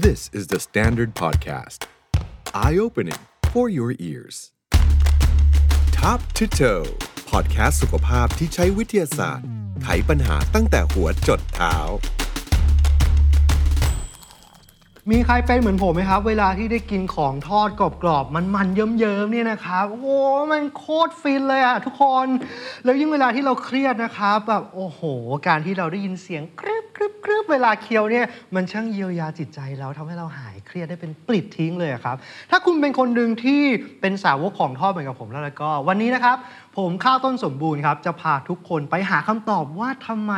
This is the Standard Podcast. Eye opening for your ears. Top to toe podcast สุขภาพที่ใช้วิทยาศาสตร์ ไขปัญหาตั้งแต่หัวจดเท้า มีใครเป็นเหมือนผมไหมครับ เวลาที่ได้กินของทอดกรอบๆ มันๆ เยิ้มๆ เนี่ยนะครับ โอ้โหมันโคตรฟินเลยอะทุกคน แล้วยิ่งเวลาที่เราเครียดนะครับแบบโอ้โห การที่เราได้ยินเสียงกรึบครึบครึบเวลาเคี้ยวเนี่ยมันช่างเยียวยาจิตใจเราทำให้เราหายเครียดได้เป็นปลิดทิ้งเลยครับ ถ้าคุณเป็นคนหนึ่งที่เป็นสาวกของทอดเหมือนกับผมแล้วแล้วก็ วันนี้นะครับ ผมข้าวต้นสมบูรณ์ครับ จะพาทุกคนไปหาคำตอบว่าทำไม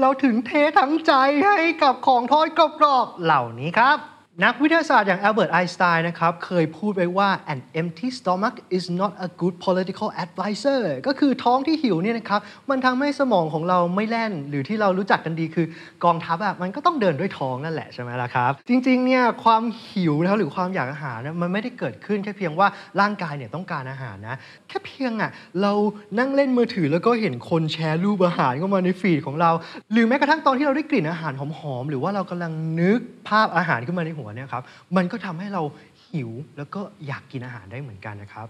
เราถึงเททั้งใจให้กับของทอดกรอบๆเหล่านี้ครับ นักวิทยาศาสตร์อย่างอัลเบิร์ตไอน์สไตน์นะครับ เคยพูดไว้ว่า an empty stomach is not a good political advisor ก็คือท้องที่หิวเนี่ยนะครับ มันทำให้สมองของเราไม่แล่น หรือที่เรารู้จักกันดีคือกองทัพอะมันก็ต้องเดินด้วยท้องนั่นแหละใช่ไหมล่ะครับ จริงๆเนี่ยความหิวนะครับหรือความอยากอาหารนี่ยมันไม่ได้เกิดขึ้นแค่เพียงว่าร่างกายเนี่ยต้องการอาหารนะ แค่เพียงอะเรานั่งเล่นมือถือแล้วก็เห็นคนแชร์รูปอาหารเข้ามาในฟีดของเรา หรือแม้กระทั่งตอนที่เราได้กลิ่นอาหารหอมๆหรือว่าเรากำลังนึกภาพอาหารขึ้นมาในหัวเนี่ยครับมันก็ทำให้เราหิวแล้วก็อยากกินอาหารได้เหมือนกันนะครับ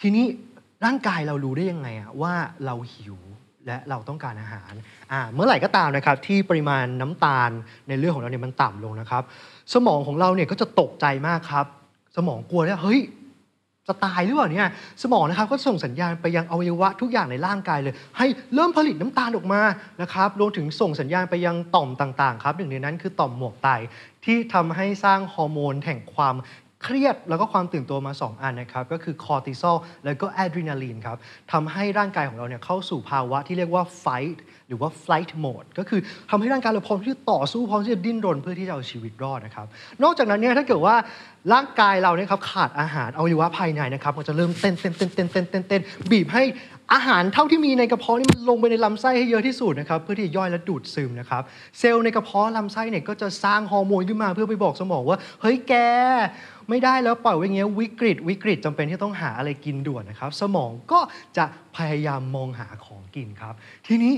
ทีนี้ร่างกายเรารู้ได้ยังไงอะว่าเราหิวและเราต้องการอาหาร เมื่อไหร่ก็ตามนะครับที่ปริมาณน้ำตาลในเลือดของเราเนี่ยมันต่ำลงนะครับ สมองของเราเนี่ยก็จะตกใจมากครับ สมองกลัวเนี่ยเฮ้ย จะตายหรือเปล่าเนี่ยสมองนะครับก็ส่งสัญญาณไปยังอวัยวะทุกอย่างในร่างกายเลย ให้เริ่มผลิตน้ำตาลออกมานะครับรวมถึงส่งสัญญาณไปยังต่อมต่างๆครับหนึ่งในนั้นคือต่อมหมวกไตที่ทำให้สร้างฮอร์โมนแห่งความ เครียดแล้วก็ความตื่นตัวมา 2 อันนะครับก็คือคอร์ติซอลแล้วก็อะดรีนาลีนครับทำให้ร่างกายของเราเนี่ยเข้าสู่ภาวะที่เรียกว่า fight หรือว่า flight mode ก็คือทำให้ร่างกายเราพร้อมที่จะต่อสู้พร้อมที่จะดิ้นรนเพื่อที่จะเอาชีวิตรอดนะครับนอกจากนั้นเนี่ยถ้าเกิดว่าร่างกายเราเนี่ยครับขาดอาหารอวัยวะภายในนะครับมันจะเริ่มเต้นเต้นเต้นเต้นเต้นเต้นเต้นบีบให้ อาหารเท่าที่มีในกระเพาะนี่มันลงไปในลำไส้ให้เยอะที่สุดนะครับเพื่อที่จะย่อยและดูดซึมนะครับเซลล์ในกระเพาะลำไส้เนี่ยก็จะสร้างฮอร์โมนขึ้นมาเพื่อไปบอกสมองว่า เฮ้ยแก ไม่ได้แล้วปล่อยไว้อย่างเงี้ยวิกฤต วิกฤตจำเป็นที่ต้องหาอะไรกินด่วนนะครับ สมองก็จะพยายามมองหาของกินครับ ทีนี้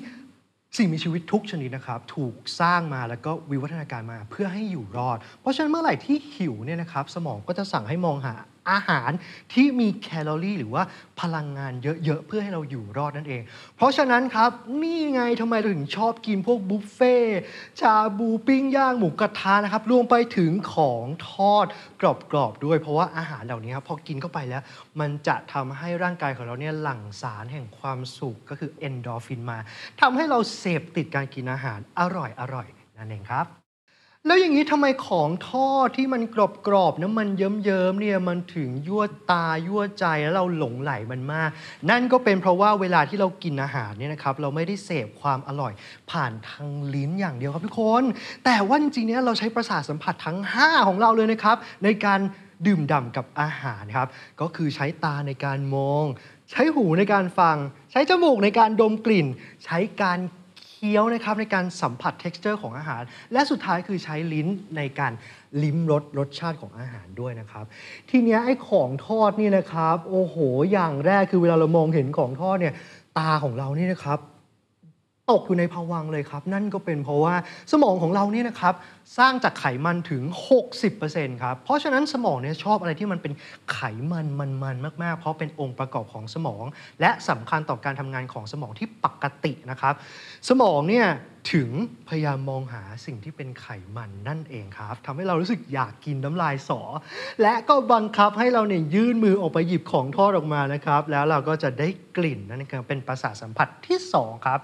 สิ่งมีชีวิตทุกชนิดนะครับ ถูกสร้างมาแล้วก็วิวัฒนาการมาเพื่อให้อยู่รอด เพราะฉะนั้นเมื่อไหร่ที่หิวเนี่ยนะครับ สมองก็จะสั่งให้มองหา อาหารที่มีแคลอรี่หรือว่าพลังงานเยอะๆ เพื่อให้เราอยู่รอดนั่นเอง เพราะฉะนั้นครับ นี่ไงทำไมเราถึงชอบกินพวกบุฟเฟ่ชาบูปิ้งย่างหมูกระทะนะครับรวมไปถึงของทอดกรอบๆด้วย เพราะว่าอาหารเหล่านี้ครับพอกินเข้าไปแล้ว มันจะทำให้ร่างกายของเราเนี่ยหลั่งสารแห่งความสุขก็คือเอนโดรฟินมาทำให้เราเสพติดการกินอาหารอร่อยๆนั่นเองครับ แล้วอย่างนี้ทำไมของทอดที่มันกรอบๆน้ำมันเยิ้มๆเนี่ยมันถึงยั่วตายั่วใจแล้วเราหลงไหลมันมาก นั่นก็เป็นเพราะว่าเวลาที่เรากินอาหารเนี่ยนะครับเราไม่ได้เสพความอร่อย ผ่านทางลิ้นอย่างเดียวครับทุกคน แต่ว่าจริงๆเนี่ยเราใช้ประสาทสัมผัสทั้ง 5 ของเราเลยนะครับ ในการดื่มด่ำกับอาหารครับ ก็คือใช้ตาในการมอง ใช้หูในการฟัง ใช้จมูกในการดมกลิ่น ใช้การ คี้ยวนะครับในการสัมผัส t e x t อร์ของอาหาร และสุดท้ายคือใช้ลิ้นในการลิ้มรสรสชาติของอาหารด้วยนะครับ ทีนี้ไอ้ของทอดนี่นะครับ โอ้โห อย่างแรกคือเวลาเรามองเห็นของทอดเนี่ยตาของเรานี่นะครับ ตกอยู่ในภวังเลยครับ นั่นก็เป็นเพราะว่าสมองของเราเนี่ยนะครับสร้างจากไขมันถึง 60%ครับ เพราะฉะนั้นสมองเนี่ยชอบอะไรที่มันเป็นไขมันมันๆมากๆ เพราะเป็นองค์ประกอบของสมอง และสำคัญต่อการทำงานของสมองที่ปกตินะครับ สมองเนี่ยถึงพยายามมองหาสิ่งที่เป็นไขมันนั่นเองครับทำให้เรารู้สึกอยากกินน้ำลายสอ และก็บังคับให้เราเนี่ยยื่นมือออกไปหยิบของทอดออกมานะครับ แล้วเราก็จะได้กลิ่นนั่นเองเป็นประสาทสัมผัสที่สองครับ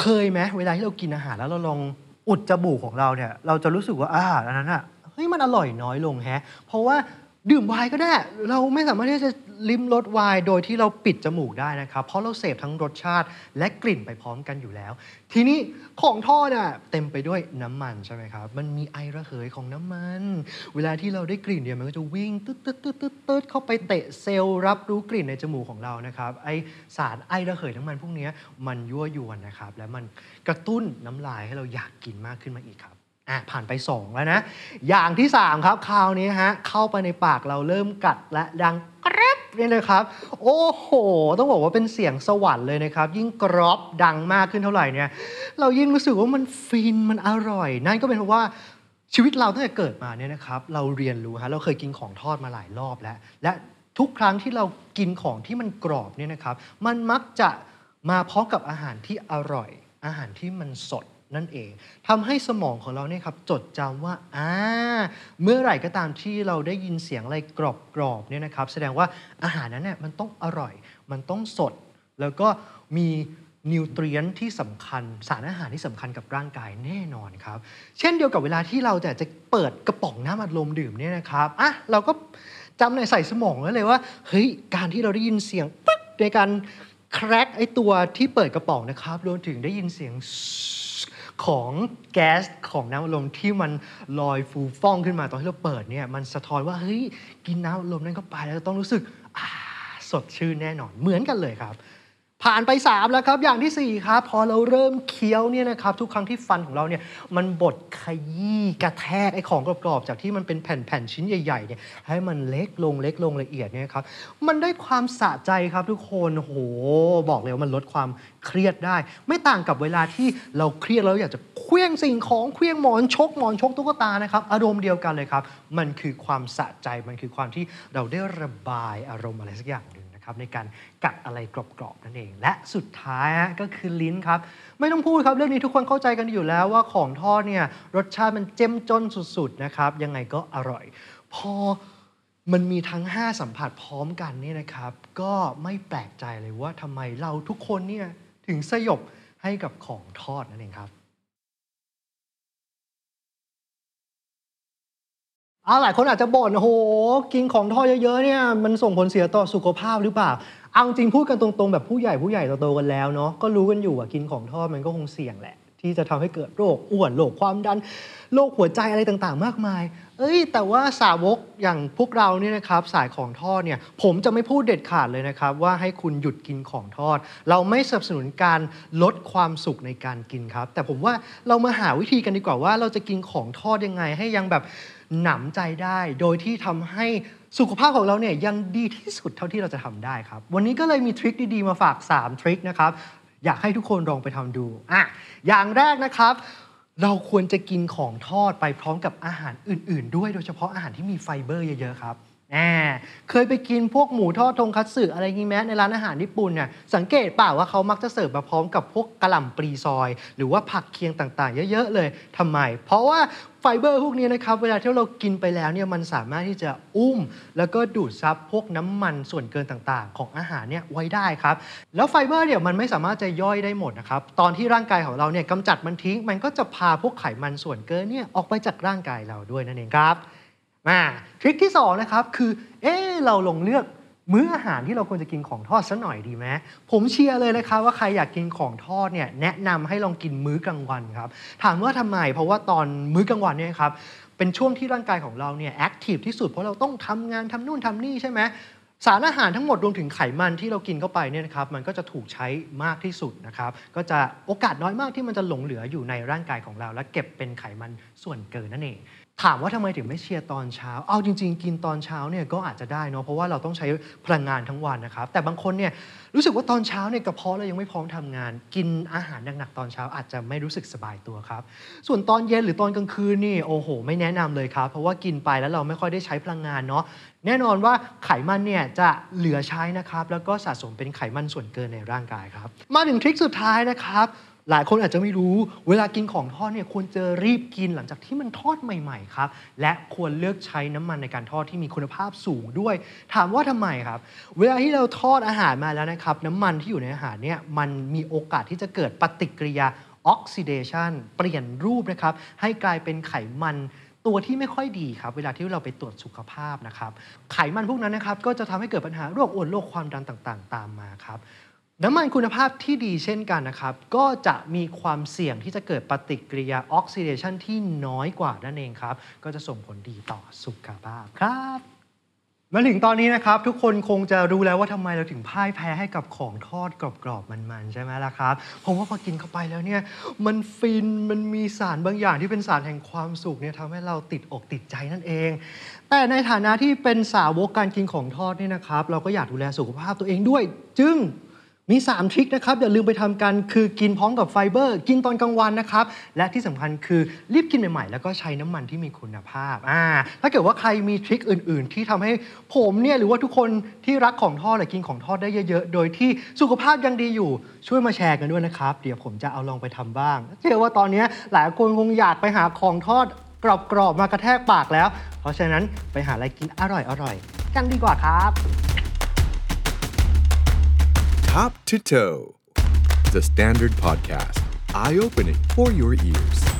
เคยไหมเวลาที่เรากินอาหารแล้วเราลองอุดจมูกของเราเนี่ย เราจะรู้สึกว่าอาหารอันนั้นอะเฮ้ยมันอร่อยน้อยลงแฮะ เพราะว่า ดื่มไวน์ก็ได้ เราไม่สามารถที่จะลิ้มรสไวน์โดยที่เราปิดจมูกได้นะครับ เพราะเราเสพทั้งรสชาติและกลิ่นไปพร้อมกันอยู่แล้ว ทีนี้ของทอดอะเต็มไปด้วยน้ำมันใช่ไหมครับ มันมีไอระเหยของน้ำมัน เวลาที่เราได้กลิ่นเนี่ยมันก็จะวิ่งตึ๊ดตึ๊ดตึ๊ดตึ๊ดตึ๊ดเข้าไปเตะเซลล์รับรู้กลิ่นในจมูกของเรานะครับ ไอสารไอระเหยน้ำมันพวกนี้มันยั่วยวนนะครับ และมันกระตุ้นน้ำลายให้เราอยากกินมากขึ้นมาอีกครับ อะผ่านไป 2 แล้วนะ อย่างที่ 3 ครับคราวนี้ฮะเข้าไปในปากเราเริ่มกัดและดังกรอบนี่ยนะครับ โอ้โห ต้องบอกว่าเป็นเสียงสวรรค์เลยนะครับ ยิ่งกรอบดังมากขึ้นเท่าไหร่เนี่ย เรายิ่งรู้สึกว่ามันฟินมันอร่อย นั่นก็เป็นเพราะว่าชีวิตเราตั้งแต่เกิดมาเนี่ยนะครับ เราเรียนรู้ฮะเราเคยกินของทอดมาหลายรอบแล้ว และทุกครั้งที่เรากินของที่มันกรอบเนี่ยนะครับ มันมักจะมาพร้อมกับอาหารที่อร่อย อาหารที่มันสด นั่นเองทำให้สมองของเราเนี่ยครับจดจำว่าอ่าเมื่อไหร่ก็ตามที่เราได้ยินเสียงอะไรกรอบๆเนี่ยนะครับแสดงว่าอาหารนั้นเนี่ยมันต้องอร่อย มันต้องสด แล้วก็มีนิวเทรียนที่สำคัญสารอาหารที่สำคัญกับร่างกายแน่นอนครับ เช่นเดียวกับเวลาที่เราจะจะเปิดกระป๋องน้ำอัดลมดื่มเนี่ยนะครับอะเราก็จำในใส่สมองไว้เลยว่าเฮ้ยการที่เราได้ยินเสียงปึ๊กในการแครกไอตัวที่เปิดกระป๋องนะครับรวมถึงได้ยินเสียง ของแก๊สของน้ำอัดลมที่มันลอยฟูฟ่องขึ้นมาตอนที่เราเปิดเนี่ยมันสะท้อนว่าเฮ้ยกินน้ำอัดลมนั้นเข้าไปแล้วต้องรู้สึกสดชื่นแน่นอนเหมือนกันเลยครับ ผ่านไป 3 แล้วครับอย่างทีสี่ 4 ครับ พอเราเริ่มเคี้ยวเนี่ยนะครับทุกครั้งที่ฟันของเราเนี่ยมันบดขยี้กระแทกไอ้ของกรอบๆจากที่มันเป็นแผ่นๆชิ้นใหญ่ๆเนี่ยให้มันเล็กลงเล็กลงละเอียดเนี่ยครับมันได้ความสะใจครับทุกคนโหบอกเลยว่ามันลดความเครียดได้ ไม่ต่างกับเวลาที่เราเครียดแล้วอยากจะเคลี้ยงสิ่งของเคลี้ยงหมอนชกหมอนชกตุ๊กตานะครับอารมณ์เดียวกันเลยครับ มันคือความสะใจมันคือความที่เราได้ระบายอารมณ์อะไรสักอย่างหนึ่ง ครับในการกัดอะไรกรอบๆนั่นเอง และสุดท้ายก็คือลิ้นครับ ไม่ต้องพูดครับเรื่องนี้ทุกคนเข้าใจกันอยู่แล้วว่าของทอดเนี่ยรสชาติมันเจ้มจนสุดๆนะครับยังไงก็อร่อย พอมันมีทั้ง 5 สัมผัสพร้อมกันนี่นะครับ ก็ไม่แปลกใจเลยว่าทำไมเราทุกคนเนี่ยถึงสยบให้กับของทอดนั่นเองครับ เอาหลายคนอาจจะบ่นโอ้โหกินของทอดเยอะๆเนี่ยมันส่งผลเสียต่อสุขภาพหรือเปล่า เอาจริงพูดกันตรงๆ แบบผู้ใหญ่ผู้ใหญ่โตๆกันแล้วเนาะก็รู้กันอยู่ว่ากินของทอดมันก็คงเสี่ยงแหละ ที่จะทำให้เกิดโรคอ้วนโรคความดันโรคหัวใจอะไรต่างๆ มากมาย เอ้ย แต่ว่าสาวกอย่างพวกเราเนี่ยนะครับ สายของทอดเนี่ย ผมจะไม่พูดเด็ดขาดเลยนะครับ ว่าให้คุณหยุดกินของทอด เราไม่สนับสนุนการลดความสุขในการกินครับ แต่ผมว่าเรามาหาวิธีกันดีกว่าว่าเราจะกินของทอดยังไง ให้ยังแบบหนำใจได้ โดยที่ทำให้สุขภาพของเราเนี่ยยังดีที่สุดเท่าที่เราจะทำได้ครับ วันนี้ก็เลยมีทริคดีๆมาฝาก 3 ทริคนะครับ อยากให้ทุกคนลองไปทำดูอะอย่างแรกนะครับ เราควรจะกินของทอดไปพร้อมกับอาหารอื่น ๆ ด้วยโดยเฉพาะอาหารที่มีไฟเบอร์เยอะ ๆ ครับ เคยไปกินพวกหมูทอดทงคัตสึอะไรงี้แม้ในร้านอาหารญี่ปุ่นเนี่ยสังเกตเปล่าว่าเขามักจะเสิร์ฟมาพร้อมกับพวกกะหล่ำปลีซอย หรือว่าผักเคียงต่างๆ เยอะๆเลยทำไม เพราะว่าไฟเบอร์พวกนี้นะครับเวลาที่เรากินไปแล้วเนี่ยมันสามารถที่จะอุ้ม แล้วก็ดูดซับพวกน้ำมันส่วนเกินต่างๆ ของอาหารเนี่ยไว้ได้ครับ แล้วไฟเบอร์เนี่ยมันไม่สามารถจะย่อยได้หมดนะครับตอนที่ร่างกายของเราเนี่ยกำจัดมันทิ้ง มันก็จะพาพวกไขมันส่วนเกินเนี่ยออกไปจากร่างกายเราด้วยนั่นเองครับ มา trick ที่2นะครับคือเอ๊เราลองเลือกมื้ออาหารที่เราควรจะกินของทอดสักหน่อยดีไหมผมเชียร์เลยนะครับว่าใครอยากกินของทอดเนี่ยแนะนำให้ลองกินมื้อกลางวันครับถามว่าทำไม เพราะว่าตอนมื้อกลางวันเนี่ยครับเป็นช่วงที่ร่างกายของเราเนี่ย active ที่สุดเพราะเราต้องทำงานทำนู่นทำนี่ใช่ไหมสารอาหารทั้งหมดรวมถึงไขมันที่เรากินเข้าไปเนี่ยนะครับมันก็จะถูกใช้มากที่สุดนะครับก็จะโอกาสน้อยมากที่มันจะหลงเหลืออยู่ในร่างกายของเรา และเก็บเป็นไขมันส่วนเกินนั่นเอง ถามว่าทำไมถึงไม่เชียร์ตอนเช้า เอาจริง ๆ กินตอนเช้าเนี่ยก็อาจจะได้เนาะ เพราะว่าเราต้องใช้พลังงานทั้งวันนะครับ แต่บางคนเนี่ยรู้สึกว่าตอนเช้าเนี่ยกระเพาะเรายังไม่พร้อมทำงาน กินอาหารหนักๆตอนเช้าอาจจะไม่รู้สึกสบายตัวครับ ส่วนตอนเย็นหรือตอนกลางคืนนี่โอ้โห ไม่แนะนำเลยครับ เพราะว่ากินไปแล้วเราไม่ค่อยได้ใช้พลังงานเนาะ แน่นอนว่าไขมันเนี่ยจะเหลือใช้นะครับ แล้วก็สะสมเป็นไขมันส่วนเกินในร่างกายครับ มาถึงทริคสุดท้ายนะครับ หลายคนอาจจะไม่รู้เวลากินของทอดเนี่ยควรจะรีบกินหลังจากที่มันทอดใหม่ๆครับ และควรเลือกใช้น้ำมันในการทอดที่มีคุณภาพสูงด้วย ถามว่าทำไมครับ เวลาที่เราทอดอาหารมาแล้วนะครับ น้ำมันที่อยู่ในอาหารเนี่ยมันมีโอกาสที่จะเกิดปฏิกิริยาออกซิเดชันเปลี่ยนรูปนะครับ ให้กลายเป็นไขมันตัวที่ไม่ค่อยดีครับ เวลาที่เราไปตรวจสุขภาพนะครับ ไขมันพวกนั้นนะครับ ก็จะทำให้เกิดปัญหาโรคอ้วนโรคความดันต่างๆ ตามมาครับ น้ำมันคุณภาพที่ดีเช่นกันนะครับ ก็จะมีความเสี่ยงที่จะเกิดปฏิกิริยาออกซิเดชันที่น้อยกว่านั่นเองครับ ก็จะส่งผลดีต่อสุขภาพครับมาถึงตอนนี้นะครับ ทุกคนคงจะรู้แล้วว่าทำไมเราถึงพ่ายแพ้ให้กับของทอดกรอบๆมันๆ ใช่ไหมล่ะครับผมว่าพอกินเข้าไปแล้วเนี่ยมันฟินมันมีสารบางอย่างที่เป็นสารแห่งความสุขเนี่ยทำให้เราติดอกติดใจนั่นเอง แต่ในฐานะที่เป็นสาวกการกินของทอดนี่นะครับ เราก็อยากดูแลสุขภาพตัวเองด้วย จึง มี 3 ทริคนะครับ อย่าลืมไปทำกันคือกินพร้อมกับไฟเบอร์ กินตอนกลางวันนะครับ และที่สำคัญคือรีบกินใหม่ๆ แล้วก็ใช้น้ำมันที่มีคุณภาพอ่าถ้าเกิดว่าใครมีทริคอื่นๆ ที่ทำให้ผมเนี่ยหรือว่าทุกคนที่รักของทอดหรือกินของทอดได้เยอะๆ โดยที่สุขภาพยังดีอยู่ช่วยมาแชร์กันด้วยนะครับ เดี๋ยวผมจะเอาลองไปทำบ้างเชื่อว่าตอนนี้หลายคนคงอยากไปหาของทอดกรอบๆมากระแทกปากแล้ว เพราะฉะนั้นไปหาอะไรกินอร่อยๆกันดีกว่าครับ Top to Toe, the Standard Podcast, eye opening for your ears.